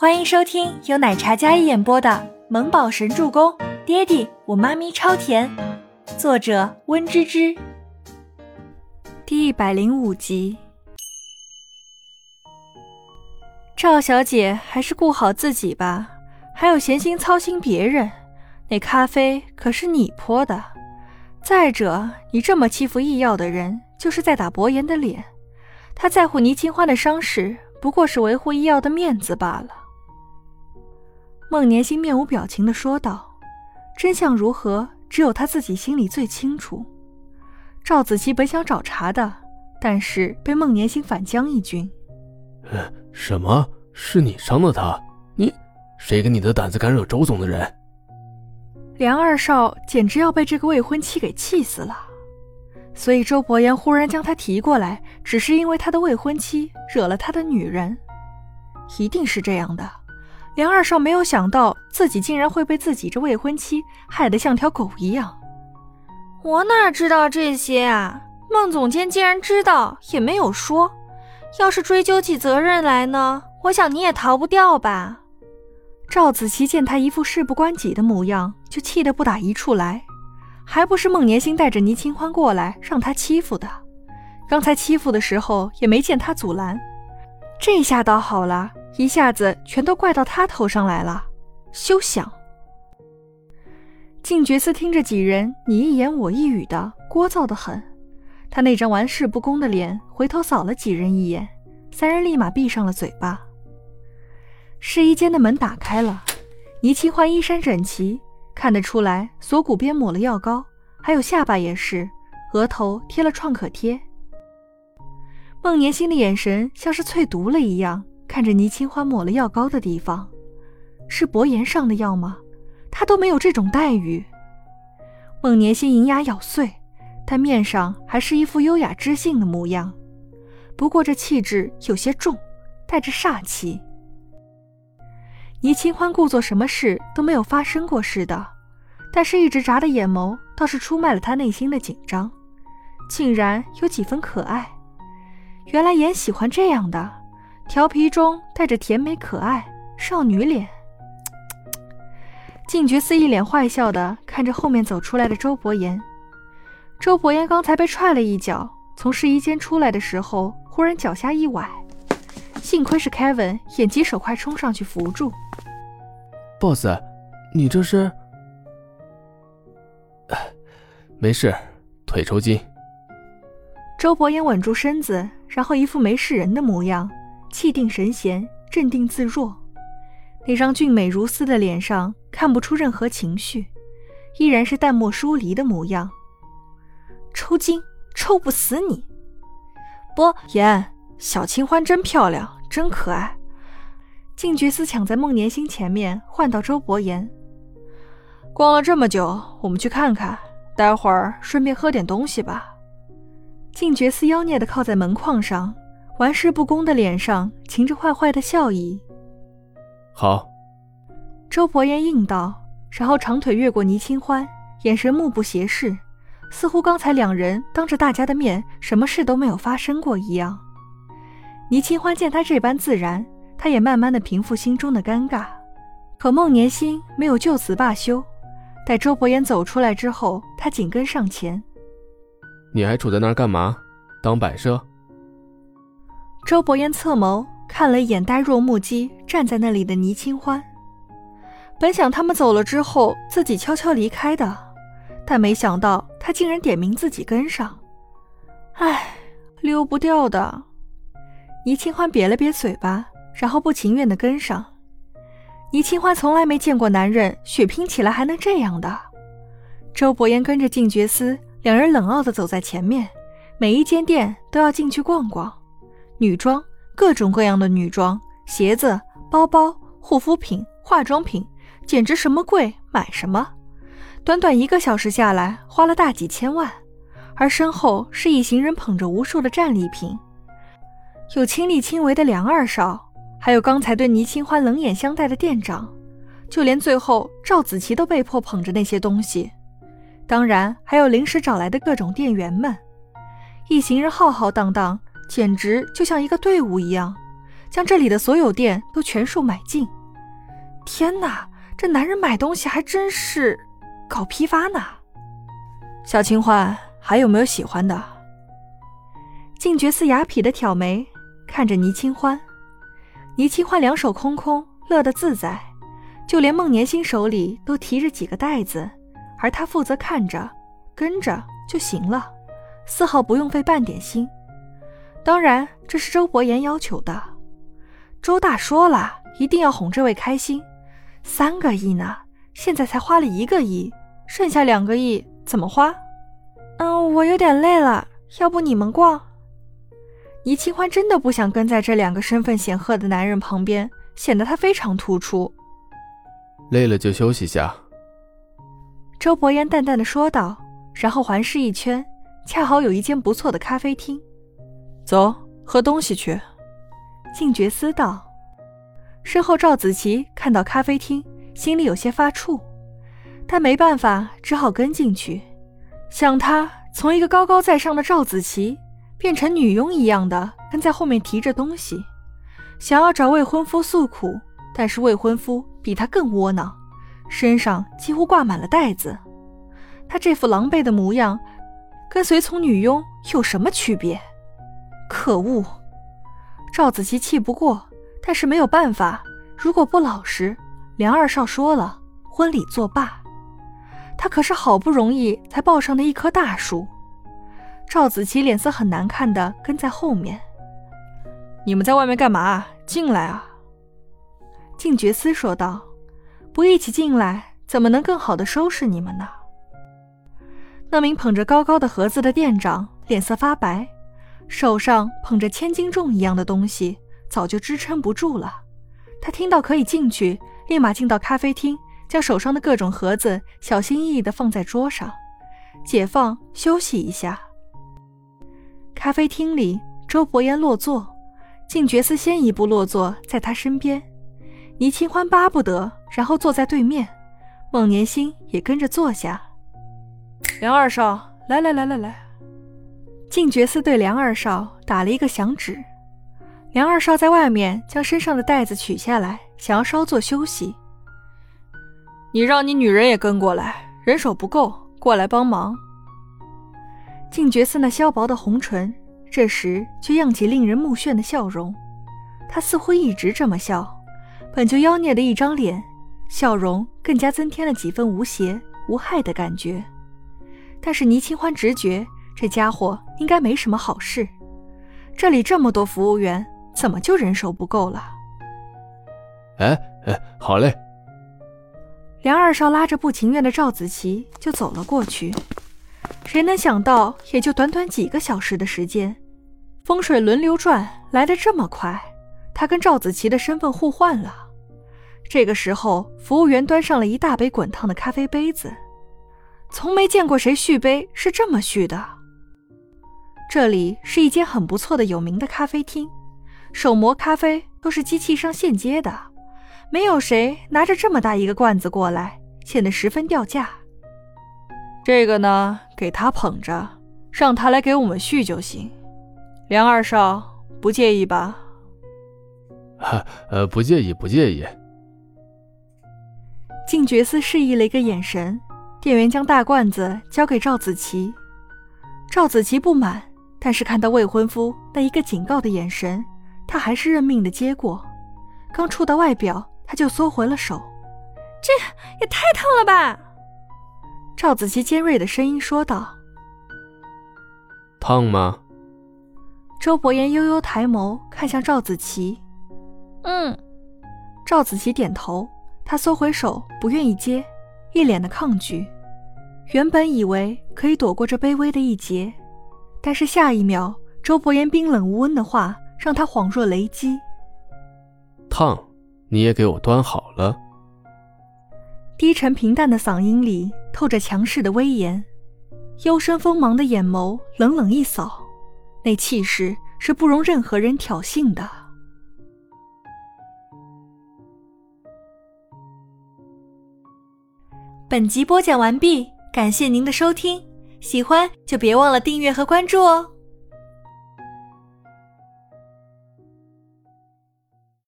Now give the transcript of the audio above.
欢迎收听由奶茶加一演播的《萌宝神助攻》，爹地我妈咪超甜，作者温芝芝。第一百零五集。赵小姐还是顾好自己吧，还有闲心操心别人。那咖啡可是你泼的。再者，你这么欺负易药的人，就是在打薄言的脸。他在乎倪清欢的伤势，不过是维护易药的面子罢了。孟年星面无表情的说道：“真相如何，只有他自己心里最清楚。”赵子琪本想找茬的，但是被孟年星反将一军：“什么？是你伤了他？你谁给你的胆子敢惹周总的人？”梁二少简直要被这个未婚妻给气死了，所以周伯言忽然将他提过来，只是因为他的未婚妻惹了他的女人，一定是这样的。梁二少没有想到自己竟然会被自己这未婚妻害得像条狗一样。我哪知道这些啊？孟总监既然知道，也没有说。要是追究起责任来呢？我想你也逃不掉吧。赵子琪见他一副事不关己的模样，就气得不打一处来，还不是孟年心带着倪清欢过来让他欺负的。刚才欺负的时候也没见他阻拦，这下倒好了，一下子全都怪到他头上来了，休想！静觉寺听着几人你一言我一语的，聒噪的很。他那张玩世不恭的脸回头扫了几人一眼，三人立马闭上了嘴巴。试衣间的门打开了，倪清欢衣衫整齐，看得出来锁骨边抹了药膏，还有下巴也是，额头贴了创可贴。孟年心的眼神像是淬毒了一样，看着倪清欢抹了药膏的地方，是薄言上的药吗？他都没有这种待遇。孟年心银牙咬碎，但面上还是一副优雅知性的模样，不过这气质有些重，带着煞气。倪清欢故作什么事都没有发生过似的，但是一直眨的眼眸倒是出卖了他内心的紧张，竟然有几分可爱。原来颜喜欢这样的，调皮中带着甜美可爱少女脸。静觉寺一脸坏笑的看着后面走出来的周伯言。周伯言刚才被踹了一脚，从试衣间出来的时候，忽然脚下一崴。幸亏是 Kevin，眼疾手快冲上去扶住。Boss，你这是？没事，腿抽筋。周伯言稳住身子，然后一副没事人的模样，气定神闲，镇定自若。那张俊美如丝的脸上看不出任何情绪，依然是淡漠疏离的模样。抽筋，抽不死你。不，言。小清欢真漂亮，真可爱。静觉寺抢在孟年心前面，换到周伯言。逛了这么久，我们去看看，待会儿顺便喝点东西吧。静觉寺妖孽的靠在门框上，玩世不恭的脸上噙着坏坏的笑意。好。周伯言应道，然后长腿越过倪清欢，眼神目不斜视，似乎刚才两人当着大家的面，什么事都没有发生过一样。倪清欢见他这般自然，他也慢慢的平复心中的尴尬。可孟年心没有就此罢休，待周伯言走出来之后，他紧跟上前。你还杵在那儿干嘛？当摆设？周伯言侧眸看了一眼呆若木鸡站在那里的倪清欢，本想他们走了之后自己悄悄离开的，但没想到他竟然点名自己跟上。唉，溜不掉的。倪清欢瘪了瘪嘴巴，然后不情愿地跟上。倪清欢从来没见过男人血拼起来还能这样的。周伯言跟着静觉司，两人冷傲地走在前面，每一间店都要进去逛逛。女装，各种各样的女装，鞋子、包包、护肤品、化妆品，简直什么贵买什么。短短一个小时下来，花了大几千万，而身后是一行人捧着无数的战利品。有亲力亲为的梁二少，还有刚才对倪清欢冷眼相待的店长，就连最后赵子琪都被迫捧着那些东西。当然，还有临时找来的各种店员们，一行人浩浩荡荡，简直就像一个队伍一样，将这里的所有店都全数买进。天哪，这男人买东西还真是搞批发呢！小清欢，还有没有喜欢的？静觉寺雅痞的挑眉，看着倪清欢。倪清欢两手空空，乐得自在，就连孟年心手里都提着几个袋子，而他负责看着，跟着就行了，丝毫不用费半点心。当然，这是周伯言要求的。周大说了，一定要哄这位开心。三个亿呢，现在才花了一个亿，剩下两个亿怎么花？嗯，我有点累了，要不你们逛？倪清欢真的不想跟在这两个身份显赫的男人旁边，显得他非常突出。累了就休息下。周伯言淡淡的说道，然后环视一圈，恰好有一间不错的咖啡厅。走，喝东西去。静觉思道。身后赵子琪看到咖啡厅，心里有些发怵，但没办法，只好跟进去。想他从一个高高在上的赵子琪。变成女佣一样的跟在后面提着东西，想要找未婚夫诉苦，但是未婚夫比他更窝囊，身上几乎挂满了袋子。他这副狼狈的模样，跟随从女佣有什么区别？可恶！赵子琪气不过，但是没有办法。如果不老实，梁二少说了，婚礼作罢。他可是好不容易才抱上的一棵大树。赵子琪脸色很难看的跟在后面。你们在外面干嘛？进来啊！静觉司说道：“不一起进来，怎么能更好的收拾你们呢？”那名捧着高高的盒子的店长脸色发白，手上捧着千斤重一样的东西，早就支撑不住了。他听到可以进去，立马进到咖啡厅，将手上的各种盒子小心翼翼地放在桌上，解放休息一下。咖啡厅里，周伯言落座，静觉寺先一步落座在他身边，倪清欢巴不得，然后坐在对面，孟年心也跟着坐下。梁二少，来来来来来。静觉寺对梁二少打了一个响指，梁二少在外面将身上的袋子取下来，想要稍作休息。你让你女人也跟过来，人手不够，过来帮忙。静觉寺那削薄的红唇，这时却漾起令人目眩的笑容。他似乎一直这么笑，本就妖孽的一张脸，笑容更加增添了几分无邪无害的感觉。但是倪清欢直觉这家伙应该没什么好事。这里这么多服务员，怎么就人手不够了？哎哎，好嘞。梁二少拉着不情愿的赵子琪就走了过去。谁能想到，也就短短几个小时的时间，风水轮流转来得这么快。他跟赵子琪的身份互换了。这个时候，服务员端上了一大杯滚烫的咖啡杯子，从没见过谁续杯是这么续的。这里是一间很不错的有名的咖啡厅，手磨咖啡都是机器上现接的，没有谁拿着这么大一个罐子过来，显得十分掉价。这个呢，给他捧着，让他来给我们续就行。梁二少不介意吧？哈，呃，不介意，不介意。静觉寺示意了一个眼神，店员将大罐子交给赵子琪。赵子琪不满，但是看到未婚夫那一个警告的眼神，他还是认命的接过。刚触到外表，他就缩回了手。这也太烫了吧！赵子琪尖锐的声音说道：“烫吗？”周伯言悠悠抬眸看向赵子琪，“嗯。”赵子琪点头，他缩回手，不愿意接，一脸的抗拒。原本以为可以躲过这卑微的一劫，但是下一秒，周伯言冰冷无温的话让他恍若雷击。“烫，你也给我端好了。”低沉平淡的嗓音里透着强势的威严，幽深锋芒的眼眸冷冷一扫，那气势是不容任何人挑衅的。本集播讲完毕，感谢您的收听，喜欢就别忘了订阅和关注哦。